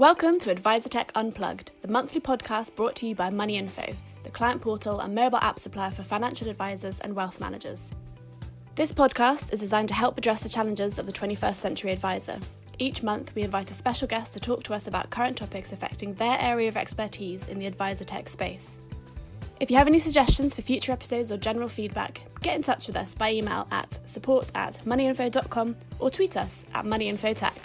Welcome to Advisor Tech Unplugged, the monthly podcast brought to you by Money Info, the client portal and mobile app supplier for financial advisors and wealth managers. This podcast is designed to help address the challenges of the 21st century advisor. Each month, we invite a special guest to talk to us about current topics affecting their area of expertise in the advisor tech space. If you have any suggestions for future episodes or general feedback, get in touch with us by email at support at moneyinfo.com or tweet us at moneyinfotech.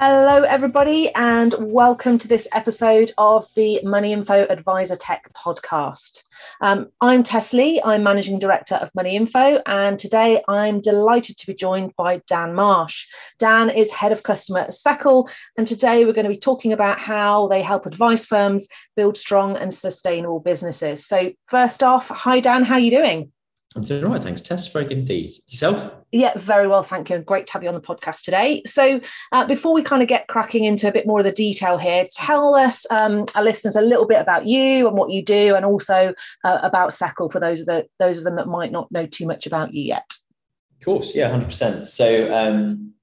Hello, everybody, and welcome to this episode of the Money Info Advisor Tech podcast. Um, I'm Tess Lee, I'm Managing Director of Money Info, and today I'm delighted to be joined by Dan Marsh. Dan is Head of Customer at Seccl, and today we're going to be talking about how they help advice firms build strong and sustainable businesses. So, first off, hi Dan, how are you doing? I'm doing all right, thanks, Tess. Very good indeed. Yourself? Yeah, very well, thank you. Great to have you on the podcast today. So, uh, before we kind of get cracking into a bit more of the detail here, tell us, um, our listeners, a little bit about you and what you do, and also uh, about Seccl for those of the those of them that might not know too much about you yet. Of course, yeah, hundred percent. So, um,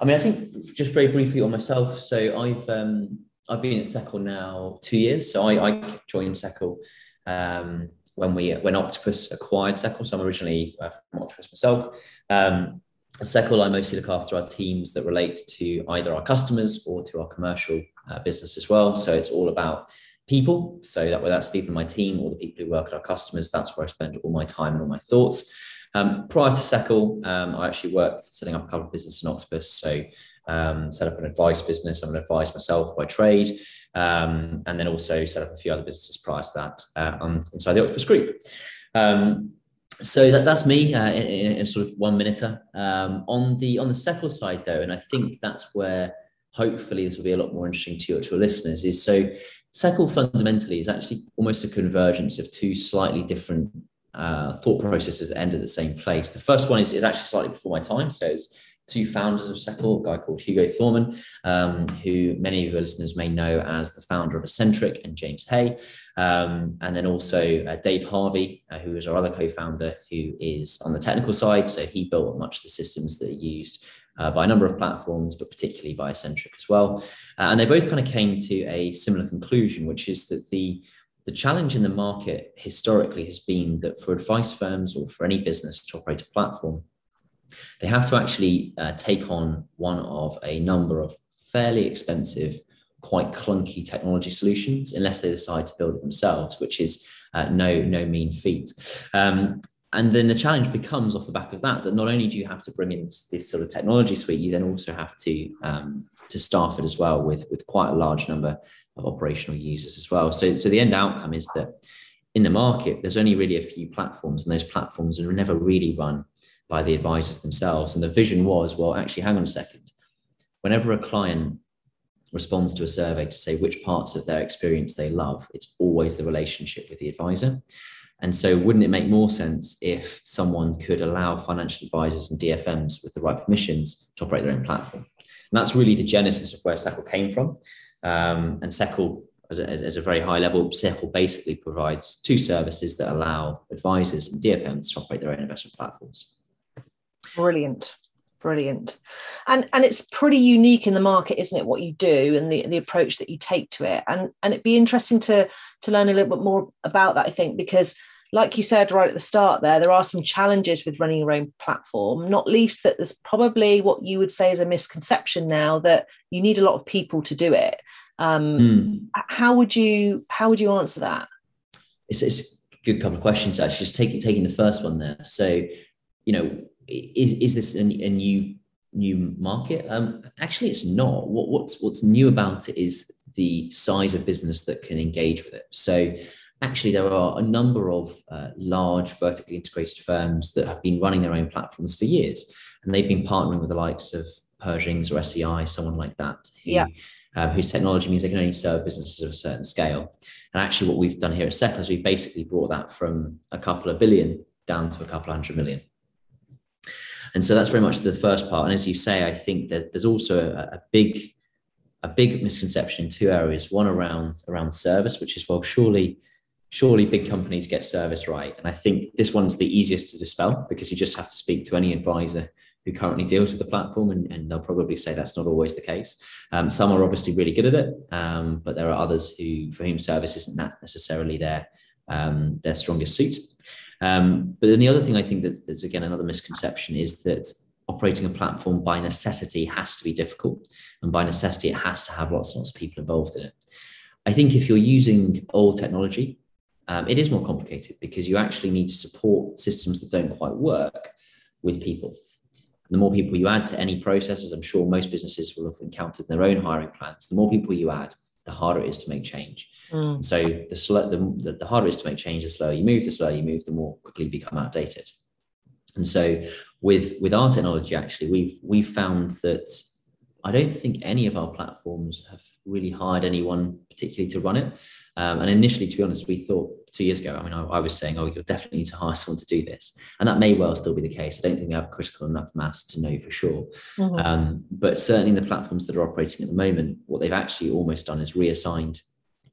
I mean, I think just very briefly on myself. So, I've um, I've been at Seccl now two years. So, I, I joined Seccl. Um, when we when Octopus acquired Seccl. So I'm originally uh, from Octopus myself. Um, Seccl, I mostly look after our teams that relate to either our customers or to our commercial uh, business as well. So it's all about people. So that whether that's people in my team or the people who work at our customers, that's where I spend all my time and all my thoughts. Um, prior to Seccl, um, I actually worked setting up a couple of businesses in Octopus. So um, set up an advice business. I'm an advisor myself by trade, um, and then also set up a few other businesses prior to that uh, inside the Octopus Group. Um, so that, that's me uh, in, in, sort of one minute. Um, on the on the Seccl side, though, and I think that's where hopefully this will be a lot more interesting to your, to your listeners. Is so Seccl fundamentally is actually almost a convergence of two slightly different uh, thought processes that end at the same place. The first one is, is actually slightly before my time, so it's two founders of Seccl, a guy called Hugo Thorman, um, who many of your listeners may know as the founder of Ascentric and James Hay. Um, and then also uh, Dave Harvey, uh, who is our other co-founder, who is on the technical side. So he built much of the systems that are used uh, by a number of platforms, but particularly by Ascentric as well. Uh, and they both kind of came to a similar conclusion, which is that the the challenge in the market historically has been that for advice firms or for any business to operate a platform, they have to actually uh, take on one of a number of fairly expensive, quite clunky technology solutions, unless they decide to build it themselves, which is uh, no no mean feat. Um, and then the challenge becomes off the back of that that not only do you have to bring in this, sort of technology suite, you then also have to um, to staff it as well with with quite a large number of operational users as well. So so the end outcome is that in the market, there's only really a few platforms, and those platforms are never really run by the advisors themselves. And the vision was, well, actually, hang on a second. Whenever a client responds to a survey to say which parts of their experience they love, it's always the relationship with the advisor. And so, wouldn't it make more sense if someone could allow financial advisors and DFMs with the right permissions to operate their own platform? And that's really the genesis of where Seccl came from. Um, and Seccl, as a, as a, very high level, Seccl basically provides two services that allow advisors and DFMs to operate their own investment platforms. Brilliant. Brilliant. And and it's pretty unique in the market, isn't it, what you do and the, the approach that you take to it. And and it'd be interesting to to learn a little bit more about that, I think, because like you said right at the start there, there are some challenges with running your own platform, not least that there's probably what you would say is a misconception now that you need a lot of people to do it. Um, mm. How would you how would you answer that? It's, it's a good couple of questions actually. Just taking taking the first one there. So, you know, is, is this a, a new new market? Um, actually, it's not. What, what's what's new about it is the size of business that can engage with it. So, actually, there are a number of uh, large vertically integrated firms that have been running their own platforms for years, and they've been partnering with the likes of Pershings or SEI, someone like that, who, yeah. Uh, whose technology means they can only serve businesses of a certain scale. And actually, what we've done here at Seccl is we've basically brought that from a couple of billion down to a couple of hundred million. And so that's very much the first part. And as you say, I think that there's also a, a big a big misconception in two areas. One around around service, which is well, surely surely big companies get service right. And I think this one's the easiest to dispel because you just have to speak to any advisor who currently deals with the platform, and, and they'll probably say that's not always the case. Um, some are obviously really good at it, um, but there are others who for whom service isn't that necessarily their um, their strongest suit. Um, but then the other thing I think that there's again another misconception is that operating a platform by necessity has to be difficult, and by necessity it has to have lots and lots of people involved in it. I think if you're using old technology, um, it is more complicated because you actually need to support systems that don't quite work with people. And the more people you add to any processes, I'm sure most businesses will have encountered in their own hiring plans. The more people you add, the harder it is to make change. Mm. So the, slow, the, the harder it is to make change, the slower you move, the slower you move, the more quickly you become outdated. And so with with our technology, actually, we've we've found that I don't think any of our platforms have really hired anyone particularly to run it. Um, and initially, to be honest, we thought two years ago, I mean, I, I, was saying, oh, you'll definitely need to hire someone to do this. And that may well still be the case. I don't think we have critical enough mass to know for sure. Mm-hmm. Um, but certainly in the platforms that are operating at the moment, what they've actually almost done is reassigned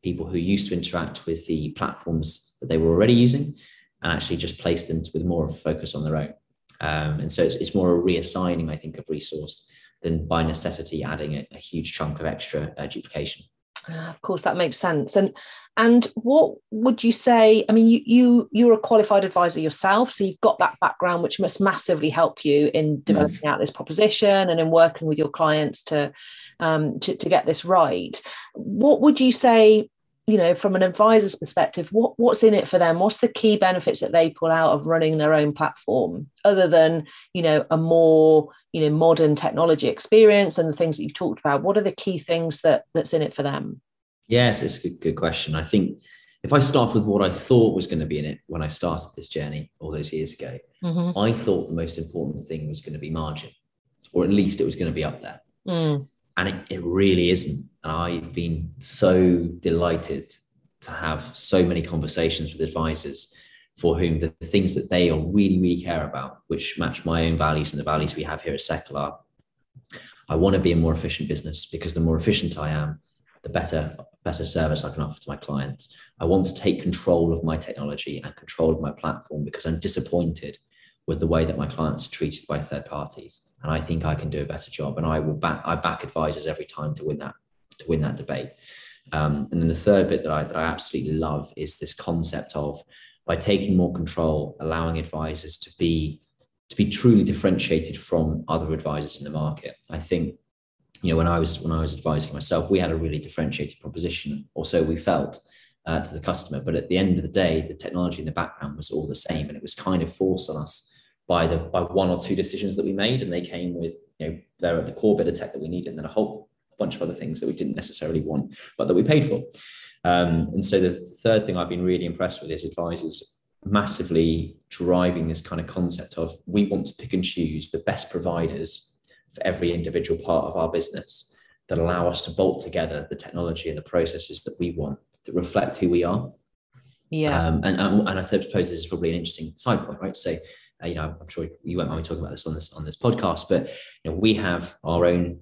people who used to interact with the platforms that they were already using and actually just placed them with more of a focus on their own. Um, and so it's, it's more a reassigning, I think, of resource than by necessity adding a, a huge chunk of extra uh, duplication. Uh, of course, that makes sense. And and what would you say? I mean, you you you're a qualified advisor yourself, so you've got that background, which must massively help you in mm. developing mm. out this proposition and in working with your clients to um, to, to get this right. What would you say you know from an advisor's perspective what what's in it for them what's the key benefits that they pull out of running their own platform other than you know a more you know modern technology experience and the things that you've talked about what are the key things that that's in it for them yes it's a good, good question i think if i start with what i thought was going to be in it when i started this journey all those years ago mm-hmm. i thought the most important thing was going to be margin or at least it was going to be up there mm. and it, it really isn't and I've been so delighted to have so many conversations with advisors for whom the things that they really, really care about, which match my own values and the values we have here at Seccl, I want to be a more efficient business because the more efficient I am, the better better service I can offer to my clients. I want to take control of my technology and control of my platform because I'm disappointed with the way that my clients are treated by third parties. And I think I can do a better job. And I will back I back advisors every time to win that to win that debate. Um, and then the third bit that I, that I absolutely love is this concept of by taking more control, allowing advisors to be to be truly differentiated from other advisors in the market. I think, you know, when I was when I was advising myself, we had a really differentiated proposition, or so we felt uh, to the customer. But at the end of the day, the technology in the background was all the same, and it was kind of forced on us by the by one or two decisions that we made, and they came with you know they're at the core bit of tech that we needed, and then a whole bunch of other things that we didn't necessarily want, but that we paid for. Um, and so the third thing I've been really impressed with is advisors massively driving this kind of concept of we want to pick and choose the best providers for every individual part of our business that allow us to bolt together the technology and the processes that we want that reflect who we are. Yeah. Um, and, and, and I suppose this is probably an interesting side point, right? So, uh, you know, I'm sure you won't mind me talking about this on this on this podcast, but you know, we have our own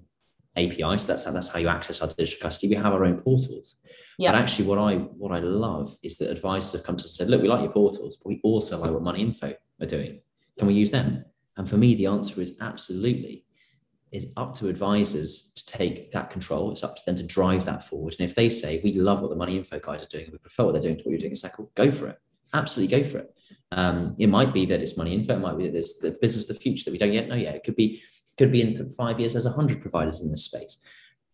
API. So that's how, that's how you access our digital custody. We have our own portals. Yeah. But actually, what I what I love is that advisors have come to us and said, "Look, we like your portals, but we also like what Money Info are doing. Can we use them?" And for me, the answer is absolutely. It's up to advisors to take that control. It's up to them to drive that forward. And if they say, "We love what the Money Info guys are doing, we prefer what they're doing to what you're doing," it's like, go for it. Absolutely, go for it. Um, it might be that it's Money Info. It might be that it's the business of the future that we don't yet know yet. It could be could be in five years there's 100 providers in this space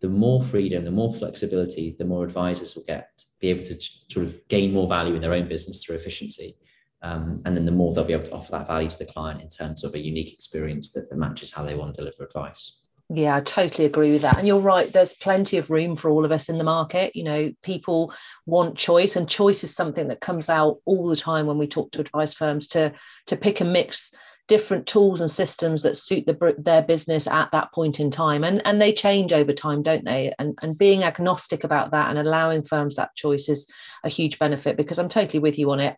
the more freedom the more flexibility the more advisors will get be able to sort of gain more value in their own business through efficiency um, and then the more they'll be able to offer that value to the client in terms of a unique experience that, that matches how they want to deliver advice yeah, I totally agree with that. And you're right, there's plenty of room for all of us in the market. You know, people want choice, and choice is something that comes out all the time when we talk to advice firms to to pick and mix different tools and systems that suit the, their business at that point in time and and they change over time don't they? And and being agnostic about that and allowing firms that choice is a huge benefit because i'm totally with you on it.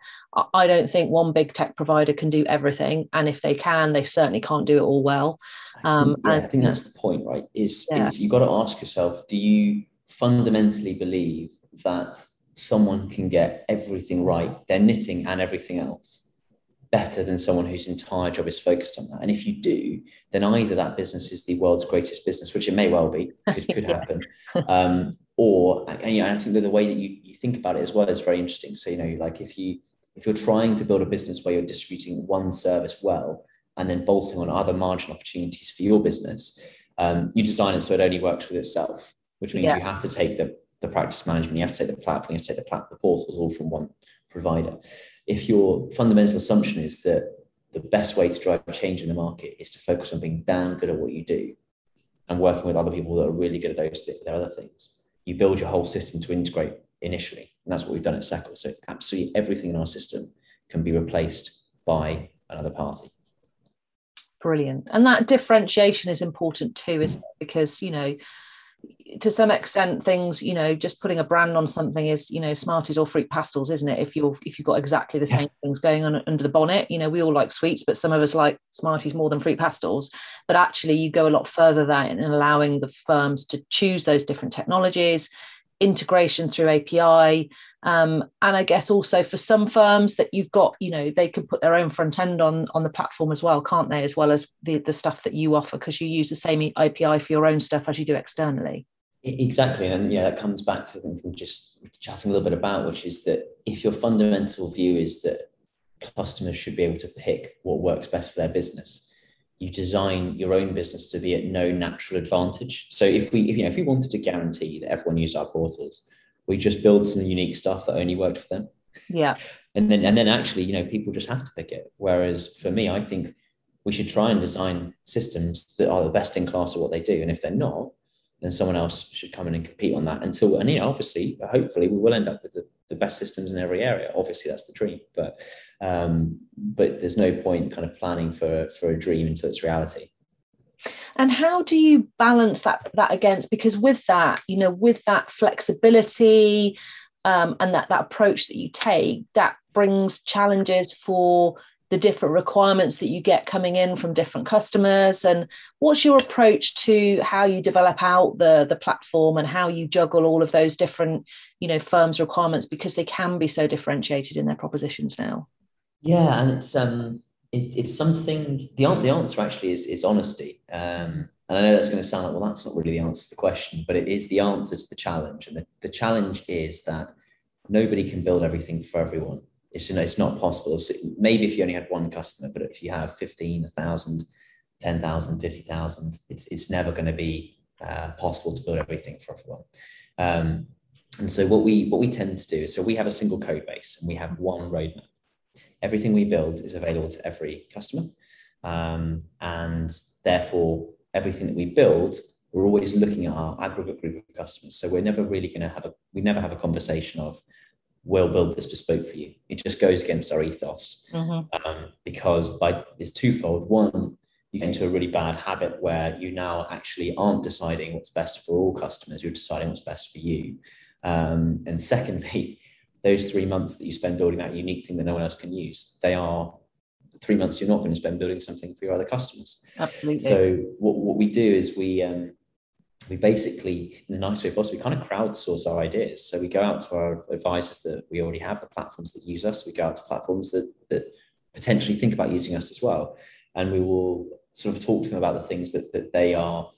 I don't think one big tech provider can do everything and if they can they certainly can't do it all well. Um, I, think, yeah, and, I think that's the point right is, yeah. is you've got to ask yourself do you fundamentally believe that someone can get everything right their knitting and everything else better than someone whose entire job is focused on that. And if you do, then either that business is the world's greatest business, which it may well be, could, could happen. um, or and, you know, I think that the way that you, you think about it as well is very interesting. So, you know, like if you if you're trying to build a business where you're distributing one service well and then bolting on other margin opportunities for your business, um, you design it so it only works with itself, which means yeah. you have to take the, the practice management, you have to take the platform, you have to take the, plat- the portals all from one provider. If your fundamental assumption is that the best way to drive change in the market is to focus on being damn good at what you do and working with other people that are really good at those th- other things, you build your whole system to integrate initially. And that's what we've done at Seccl. So absolutely everything in our system can be replaced by another party. Brilliant. And that differentiation is important too, isn't it? Because, you know, to some extent things you know just putting a brand on something is you know smarties or fruit pastilles isn't it? If you're if you've got exactly the same things going on under the bonnet you know we all like sweets but some of us like smarties more than fruit pastilles. But actually you go a lot further than in allowing the firms to choose those different technologies integration through api um, and i guess also for some firms that you've got you know they can put their own front end on on the platform as well can't they? As well as the the stuff that you offer because you use the same api for your own stuff as you do externally. Exactly, and yeah, that comes back to something just chatting a little bit about, which is that if your fundamental view is that customers should be able to pick what works best for their business, you design your own business to be at no natural advantage. So if we, if, you know, if we wanted to guarantee that everyone used our portals, we just build some unique stuff that only worked for them. Yeah. and then and then actually, you know, people just have to pick it. Whereas for me, I think we should try and design systems that are the best in class at what they do. And if they're not, then someone else should come in and compete on that until and you know obviously hopefully we will end up with the, the best systems in every area obviously that's the dream but um but there's no point kind of planning for for a dream until it's reality and how do you balance that that against because with that you know with that flexibility um, and that that approach that you take that brings challenges for the different requirements that you get coming in from different customers? And what's your approach to how you develop out the the platform and how you juggle all of those different you know firms requirements? Because they can be so differentiated in their propositions now. Yeah and it's um it, it's something the, the answer actually is is honesty. Um and I know that's going to sound like, well, that's not really the answer to the question, but it is the answer to the challenge. And the, the challenge is that nobody can build everything for everyone. It's you know it's not possible. Maybe if you only had one customer but if you have 15 1000 10,000 50,000 it's it's never going to be uh, possible to build everything for everyone. Um, and so what we what we tend to do is so we have a single code base and we have one roadmap everything we build is available to every customer um, and therefore everything that we build we're always looking at our aggregate group of customers so we're never really going to have a we never have a conversation of we'll build this bespoke for you. It just goes against our ethos mm-hmm. um, because by it's twofold. One, you get into a really bad habit where you now actually aren't deciding what's best for all customers. You're deciding what's best for you. Um, and secondly, those three months that you spend building that unique thing that no one else can use, they are three months you're not going to spend building something for your other customers. Absolutely. So what, what we do is we um, we basically, in the nice way possible, we kind of crowdsource our ideas. So we go out to our advisors that we already have, the platforms that use us. We go out to platforms that that potentially think about using us as well, and we will sort of talk to them about the things that that they are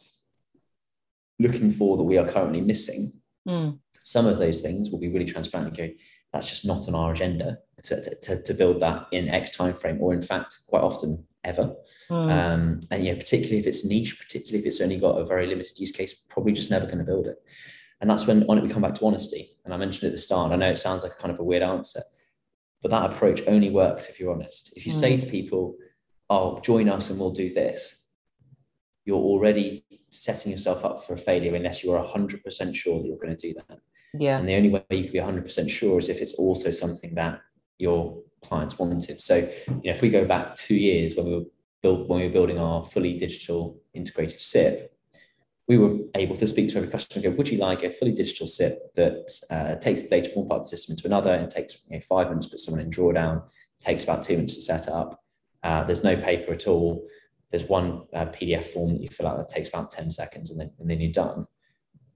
looking for that we are currently missing. Mm. Some of those things will be really transparent and go, that's just not on our agenda to, to, to build that in X time frame, or in fact, quite often ever. Mm. Um, and yeah, particularly if it's niche, particularly if it's only got a very limited use case, probably just never going to build it. And that's when on it we come back to honesty. And I mentioned at the start, I know it sounds like kind of a weird answer, but that approach only works if you're honest. If you mm. say to people, "Oh, join us and we'll do this," you're already setting yourself up for a failure unless you are 100% sure that you're going to do that. Yeah. And the only way you can be 100% sure is if it's also something that your clients wanted. So, you know, if we go back two years when we were build, when we were building our fully digital integrated SIPP, we were able to speak to every customer and go, would you like a fully digital SIPP that uh, takes the data from one part of the system into another and takes you know, five minutes to put someone in drawdown, takes about two minutes to set up. Uh, there's no paper at all. There's one uh, PDF form that you fill out that takes about 10 seconds and then, and then you're done.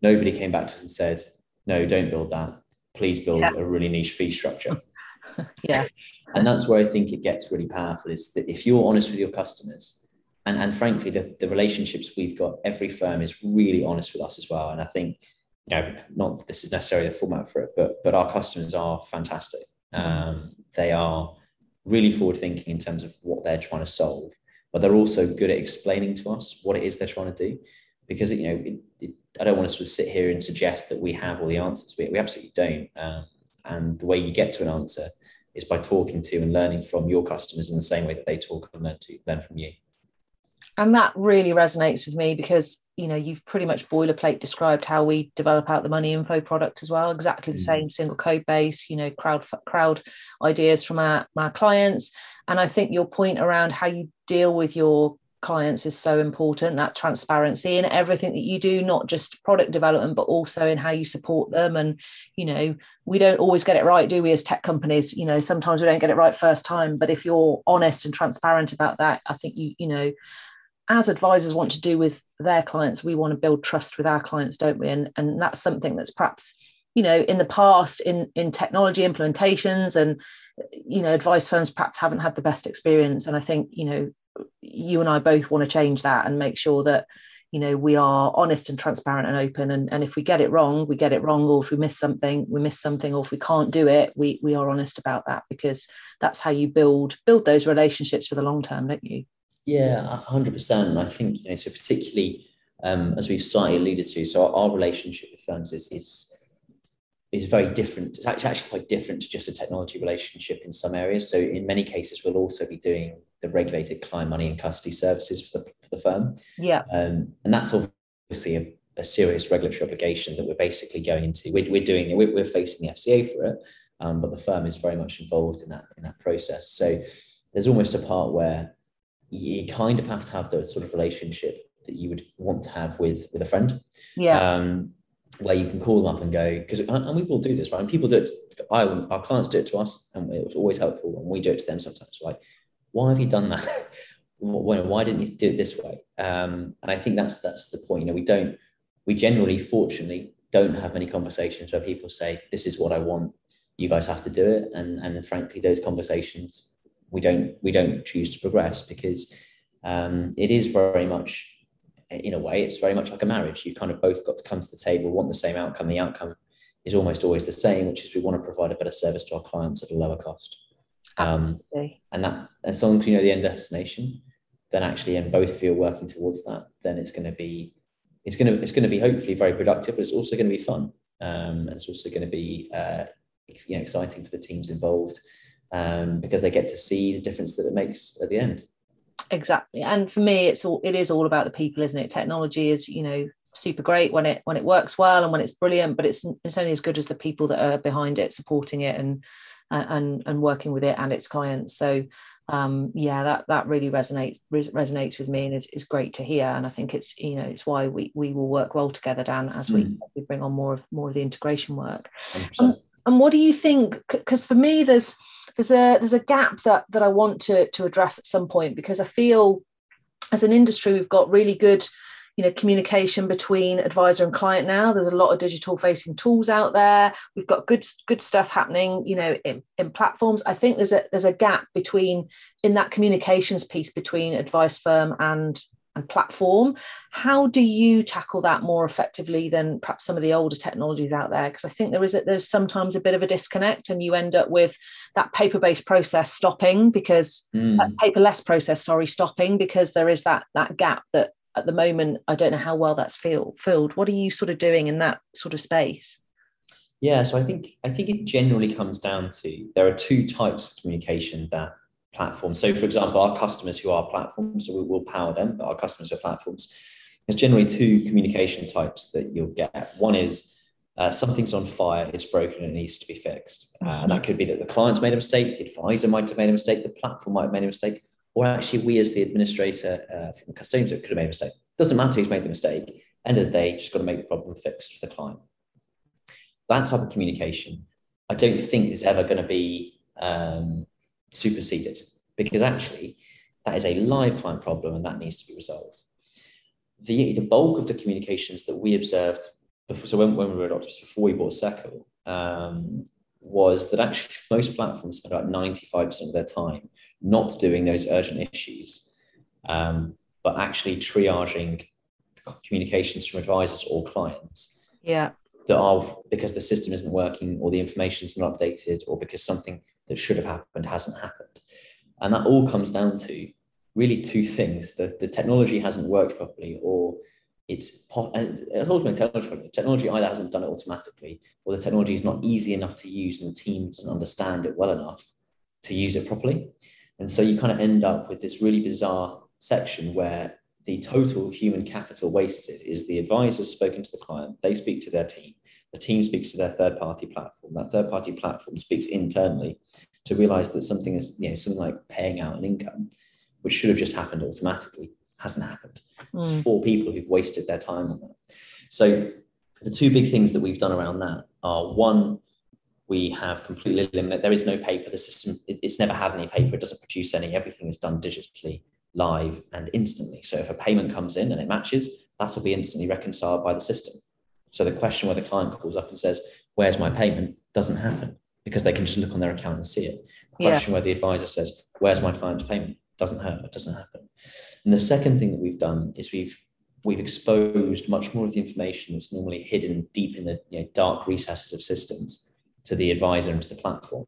Nobody came back to us and said, no, don't build that. Please build yeah. a really niche fee structure. yeah. and that's where I think it gets really powerful is that if you're honest with your customers, and, and frankly, the, the relationships we've got, every firm is really honest with us as well. And I think, you know, not this is necessarily the format for it, but but our customers are fantastic. Um, they are really forward thinking in terms of what they're trying to solve, but they're also good at explaining to us what it is they're trying to do. Because you know, it, it, I don't want us to sit here and suggest that we have all the answers. We, we absolutely don't. Um, and the way you get to an answer is by talking to and learning from your customers in the same way that they talk and learn to learn from you. And that really resonates with me because you know you've pretty much boilerplate described how we develop out the money info product as well. Exactly the mm. same single code base, you know, crowd crowd ideas from our, our clients. And I think your point around how you deal with your clients is so important that transparency in everything that you do not just product development but also in how you support them. And you know we don't always get it right do we as tech companies? You know sometimes we don't get it right first time. But if you're honest and transparent about that i think you you know as advisors want to do with their clients we want to build trust with our clients don't we? And and that's something that's perhaps you know in the past in in technology implementations and you know advice firms perhaps haven't had the best experience. And i think you know you and I both want to change that and make sure that you know we are honest and transparent and open. And, and if we get it wrong we get it wrong. Or if we miss something we miss something. Or if we can't do it we we are honest about that because that's how you build build those relationships for the long term don't you? Yeah 100% i think you know so particularly um, as we've slightly alluded to so our, our relationship with firms is is is very different. It's actually, actually quite different to just a technology relationship in some areas. So in many cases, we'll also be doing the regulated client money and custody services for the, for the firm. Yeah. Um, and that's obviously a, a, serious regulatory obligation that we're basically going into. We're, we're doing, we're, we're facing the FCA for it, um, but the firm is very much involved in that, in that process. So there's almost a part where you kind of have to have the sort of relationship that you would want to have with, with a friend. Yeah. Um, where you can call them up and go because and we will do this right and people do it I our clients do it to us and it was always helpful and we do it to them sometimes like why have you done that why, why didn't you do it this way um, and I think that's that's the point you know we don't we generally fortunately don't have many conversations where people say this is what I want you guys have to do it and and frankly those conversations we don't we don't choose to progress because um, it is very much in a way, it's very much like a marriage. You've kind of both got to come to the table, want the same outcome. The outcome is almost always the same, which is we want to provide a better service to our clients at a lower cost. Um, and that as long as you know the end destination, then actually, and both of you are working towards that, then it's going to be, it's going to, it's going to be hopefully very productive, but it's also going to be fun, um, and it's also going to be, uh, you know, exciting for the teams involved um, because they get to see the difference that it makes at the end. Exactly. And for me it's all it is all about the people isn't it? Technology is you know super great when it when it works well and when it's brilliant but it's it's only as good as the people that are behind it supporting it and and and working with it and its clients. So um, yeah that that really resonates res- resonates with me and is, is great to hear. And i think it's you know it's why we we will work well together dan as we, mm. we bring on more of more of the integration work. Um, and what do you think because for me there's there's a there's a gap that that I want to to address at some point because I feel as an industry we've got really good you know communication between advisor and client now there's a lot of digital facing tools out there we've got good good stuff happening you know in, in platforms i think there's a there's a gap between in that communications piece between advice firm and and platform. How do you tackle that more effectively than perhaps some of the older technologies out there? Because I think there is a, there's sometimes a bit of a disconnect, and you end up with that paper-based process stopping because mm. paperless process, sorry, stopping because there is that that gap that at the moment I don't know how well that's feel, filled. What are you sort of doing in that sort of space? Yeah, so I think I think it generally comes down to there are two types of communication that platforms. So, for example, our customers who are platforms, so we will power them, but our customers who are platforms, there's generally two communication types that you'll get. One is uh, something's on fire, it's broken, and it needs to be fixed. Uh, and that could be that the client's made a mistake, the advisor might have made a mistake, the platform might have made a mistake, or actually we as the administrator uh, from the custodian could have made a mistake. Doesn't matter who's made the mistake. End of the day, just got to make the problem fixed for the client. That type of communication, I don't think is ever going to be um, superseded because actually that is a live client problem and that needs to be resolved. The, the bulk of the communications that we observed, before, so when, when we were Octopus, before we bought Seccl, um, was that actually most platforms spend about 95% of their time not doing those urgent issues, um, but actually triaging communications from advisors or clients. Yeah. That are because the system isn't working or the information is not updated or because something that should have happened hasn't happened. And that all comes down to really two things. The, the technology hasn't worked properly or it's and ultimately uh, technology, technology either hasn't done it automatically or the technology is not easy enough to use and the team doesn't understand it well enough to use it properly. And so you kind of end up with this really bizarre section where the total human capital wasted is the advisors spoken to the client, they speak to their team, the team speaks to their third party platform, that third party platform speaks internally to realize that something is, you know, something like paying out an income, which should have just happened automatically, hasn't happened. Mm. It's hmm. four people who've wasted their time on that. So the two big things that we've done around that are one, we have completely eliminated, there is no paper, the system, it, it's never had any paper, it doesn't produce any, everything is done digitally live and instantly. So if a payment comes in and it matches, that'll be instantly reconciled by the system. So the question where the client calls up and says, Where's my payment? doesn't happen because they can just look on their account and see it. The question yeah. where the advisor says, Where's my client's payment? doesn't hurt, it doesn't happen. And the second thing that we've done is we've we've exposed much more of the information that's normally hidden deep in the you know, dark recesses of systems to the advisor and to the platform.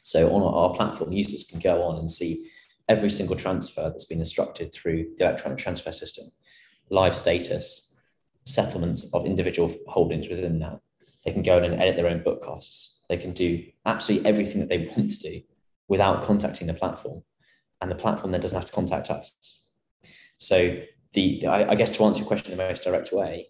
So on our platform, users can go on and see every single transfer that's been instructed through the electronic transfer system, live status, settlement of individual holdings within that. They can go in and edit their own book costs. They can do absolutely everything that they want to do without contacting the platform. And the platform then doesn't have to contact us. So the, the I, I guess to answer your question in the most direct way,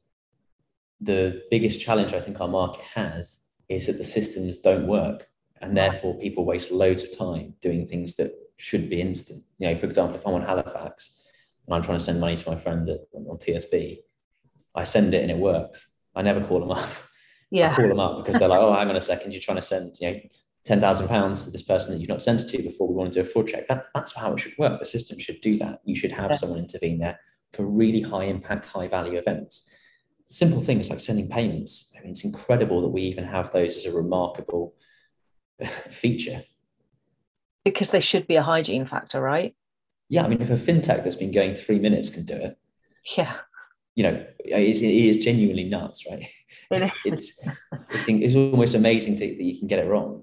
the biggest challenge I think our market has is that the systems don't work and therefore people waste loads of time doing things that should be instant. You know, for example, if I'm on Halifax and I'm trying to send money to my friend at, on TSB, I send it and it works. I never call them up. Yeah. I call them up because they're like, oh, hang on a second, you're trying to send, you know, ten thousand pounds to this person that you've not sent it to before. We want to do a fraud check. That, that's how it should work. The system should do that. You should have yeah. someone intervene there for really high impact, high value events. Simple things like sending payments. I mean, it's incredible that we even have those as a remarkable feature because they should be a hygiene factor, right? Yeah, I mean, if a fintech that's been going three minutes can do it, yeah, you know, it is, it is genuinely nuts, right? it's, it's it's almost amazing to, that you can get it wrong.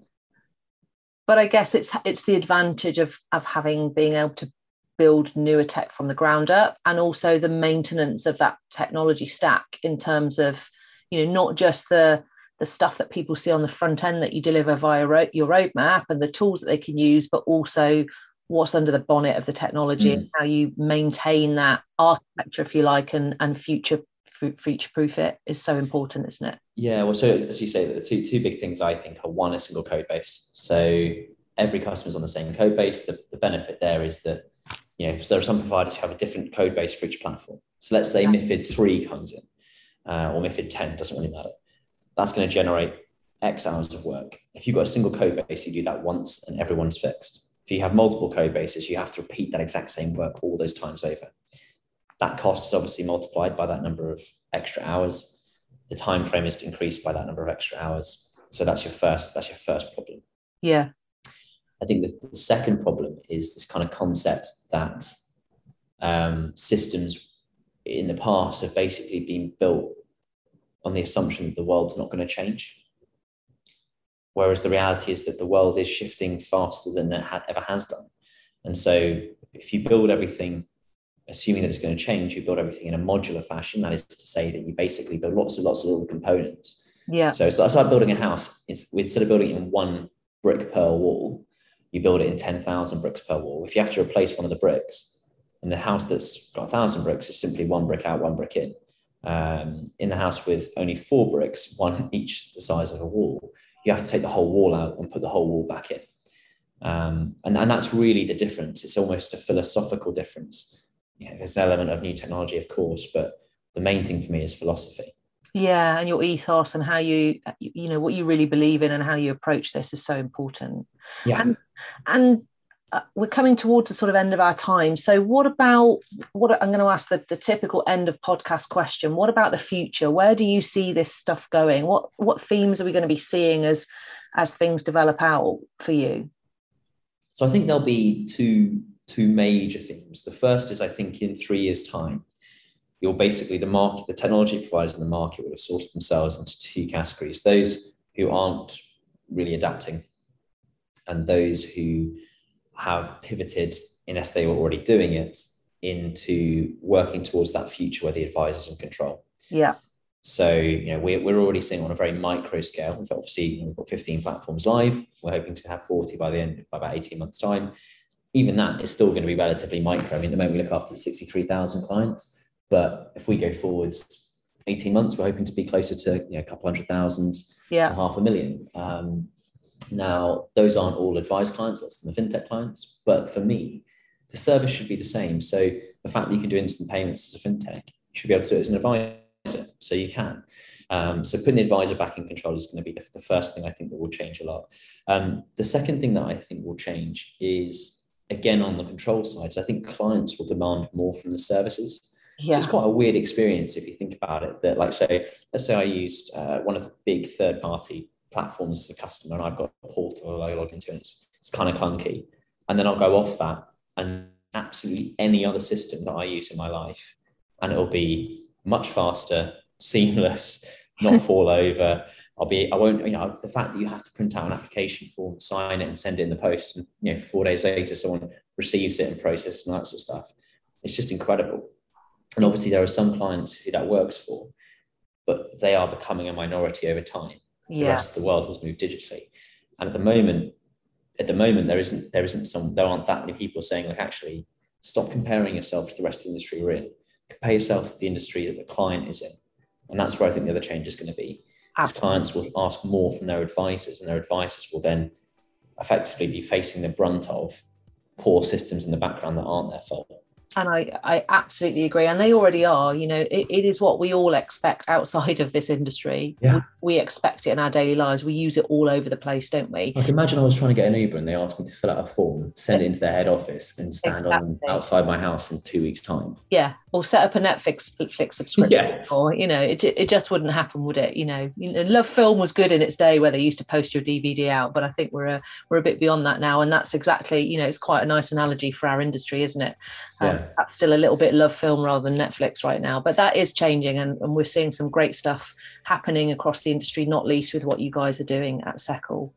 But I guess it's it's the advantage of of having being able to build newer tech from the ground up, and also the maintenance of that technology stack in terms of you know not just the the stuff that people see on the front end that you deliver via ro- your roadmap and the tools that they can use, but also what's under the bonnet of the technology mm. and how you maintain that architecture, if you like, and and future future proof it is so important, isn't it? Yeah. Well, so as you say, the two two big things I think are one a single code base. So every customer is on the same code base. The, the benefit there is that you know, so there are some providers who have a different code base for each platform. So let's say yeah. MIFID three comes in, uh, or MIFID ten doesn't really matter that's going to generate X hours of work. If you've got a single code base, you do that once and everyone's fixed. If you have multiple code bases, you have to repeat that exact same work all those times over. That cost is obviously multiplied by that number of extra hours. The time frame is increased by that number of extra hours. So that's your first, that's your first problem. Yeah. I think the, the second problem is this kind of concept that um, systems in the past have basically been built on the assumption that the world's not going to change. Whereas the reality is that the world is shifting faster than it ha- ever has done. And so if you build everything assuming that it's going to change, you build everything in a modular fashion. That is to say that you basically build lots and lots of little components. Yeah. So it's, it's like building a house. It's instead of building it in one brick per wall, you build it in 10,000 bricks per wall. If you have to replace one of the bricks, in the house that's got a thousand bricks is simply one brick out, one brick in um, in the house with only four bricks, one each the size of a wall, you have to take the whole wall out and put the whole wall back in. Um, and, and that's really the difference. It's almost a philosophical difference. You know, there's an element of new technology, of course, but the main thing for me is philosophy. Yeah, and your ethos and how you, you know, what you really believe in and how you approach this is so important. Yeah. And, and uh, we're coming towards the sort of end of our time. So, what about what I'm going to ask the, the typical end of podcast question? What about the future? Where do you see this stuff going? What what themes are we going to be seeing as as things develop out for you? So I think there'll be two two major themes. The first is I think in three years' time, you'll basically the market, the technology providers in the market will have sorted themselves into two categories: those who aren't really adapting, and those who have pivoted unless they were already doing it into working towards that future where the advisors in control. Yeah. So, you know, we're, we're already seeing on a very micro scale. We've obviously we've got 15 platforms live. We're hoping to have 40 by the end, by about 18 months' time. Even that is still going to be relatively micro. I mean, at the moment, we look after 63,000 clients. But if we go forwards 18 months, we're hoping to be closer to you know, a couple hundred thousand yeah. to half a million. Um, now, those aren't all advised clients, that's the fintech clients. But for me, the service should be the same. So the fact that you can do instant payments as a fintech, you should be able to do it as an advisor. So you can. Um, so putting the advisor back in control is going to be the, the first thing I think that will change a lot. Um, the second thing that I think will change is again on the control side. So I think clients will demand more from the services. Yeah. So it's quite a weird experience if you think about it. That like say, let's say I used uh, one of the big third party platforms as a customer, and I've got a portal I log into, and it's, it's kind of clunky, and then I'll go off that and absolutely any other system that I use in my life, and it'll be much faster, seamless, not fall over. I'll be, I won't, you know, the fact that you have to print out an application form, sign it, and send it in the post, and you know, four days later, someone receives it and processes and that sort of stuff. It's just incredible. And obviously, there are some clients who that works for, but they are becoming a minority over time. Yeah. The rest of the world has moved digitally, and at the moment, at the moment, there isn't there isn't some there aren't that many people saying like actually stop comparing yourself to the rest of the industry you're in. Compare yourself to the industry that the client is in, and that's where I think the other change is going to be. As clients will ask more from their advisors, and their advisors will then effectively be facing the brunt of poor systems in the background that aren't their fault and I, I absolutely agree. And they already are you know it, it is what we all expect outside of this industry. Yeah. we, we, expect it in our daily lives. We use it all over the place don't we? Like imagine i was trying to get an uber and they asked me to fill out a form send it into their head office and stand exactly. on outside my house in two weeks time. Yeah. Or set up a netflix netflix subscription yeah. or you know it, it just wouldn't happen would it? You know, you know LoveFilm was good in its day where they used to post your dvd out but i think we're a we're a bit beyond that now. And that's exactly you know it's quite a nice analogy for our industry isn't it um, yeah. That's still a little bit love film rather than Netflix right now, but that is changing, and, and, we're seeing some great stuff happening across the industry, not least with what you guys are doing at Seccl.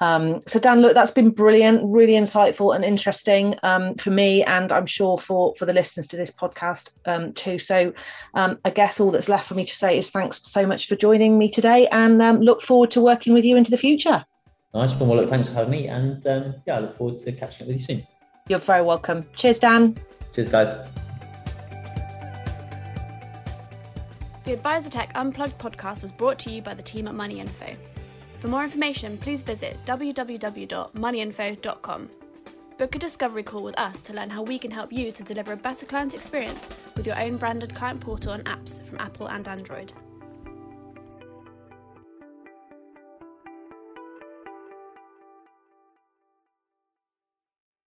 Um, so, Dan, look, that's been brilliant, really insightful and interesting um, for me, and I'm sure for for the listeners to this podcast um, too. So, um, I guess all that's left for me to say is thanks so much for joining me today, and um, look forward to working with you into the future. Nice one. Well, look, thanks for having me, and yeah, I look forward to catching up with you soon. You're very welcome. Cheers, Dan. Cheers, guys. The Advisor Tech Unplugged podcast was brought to you by the team at Money Info. For more information, please visit www.moneyinfo.com. Book a discovery call with us to learn how we can help you to deliver a better client experience with your own branded client portal and apps from Apple and Android.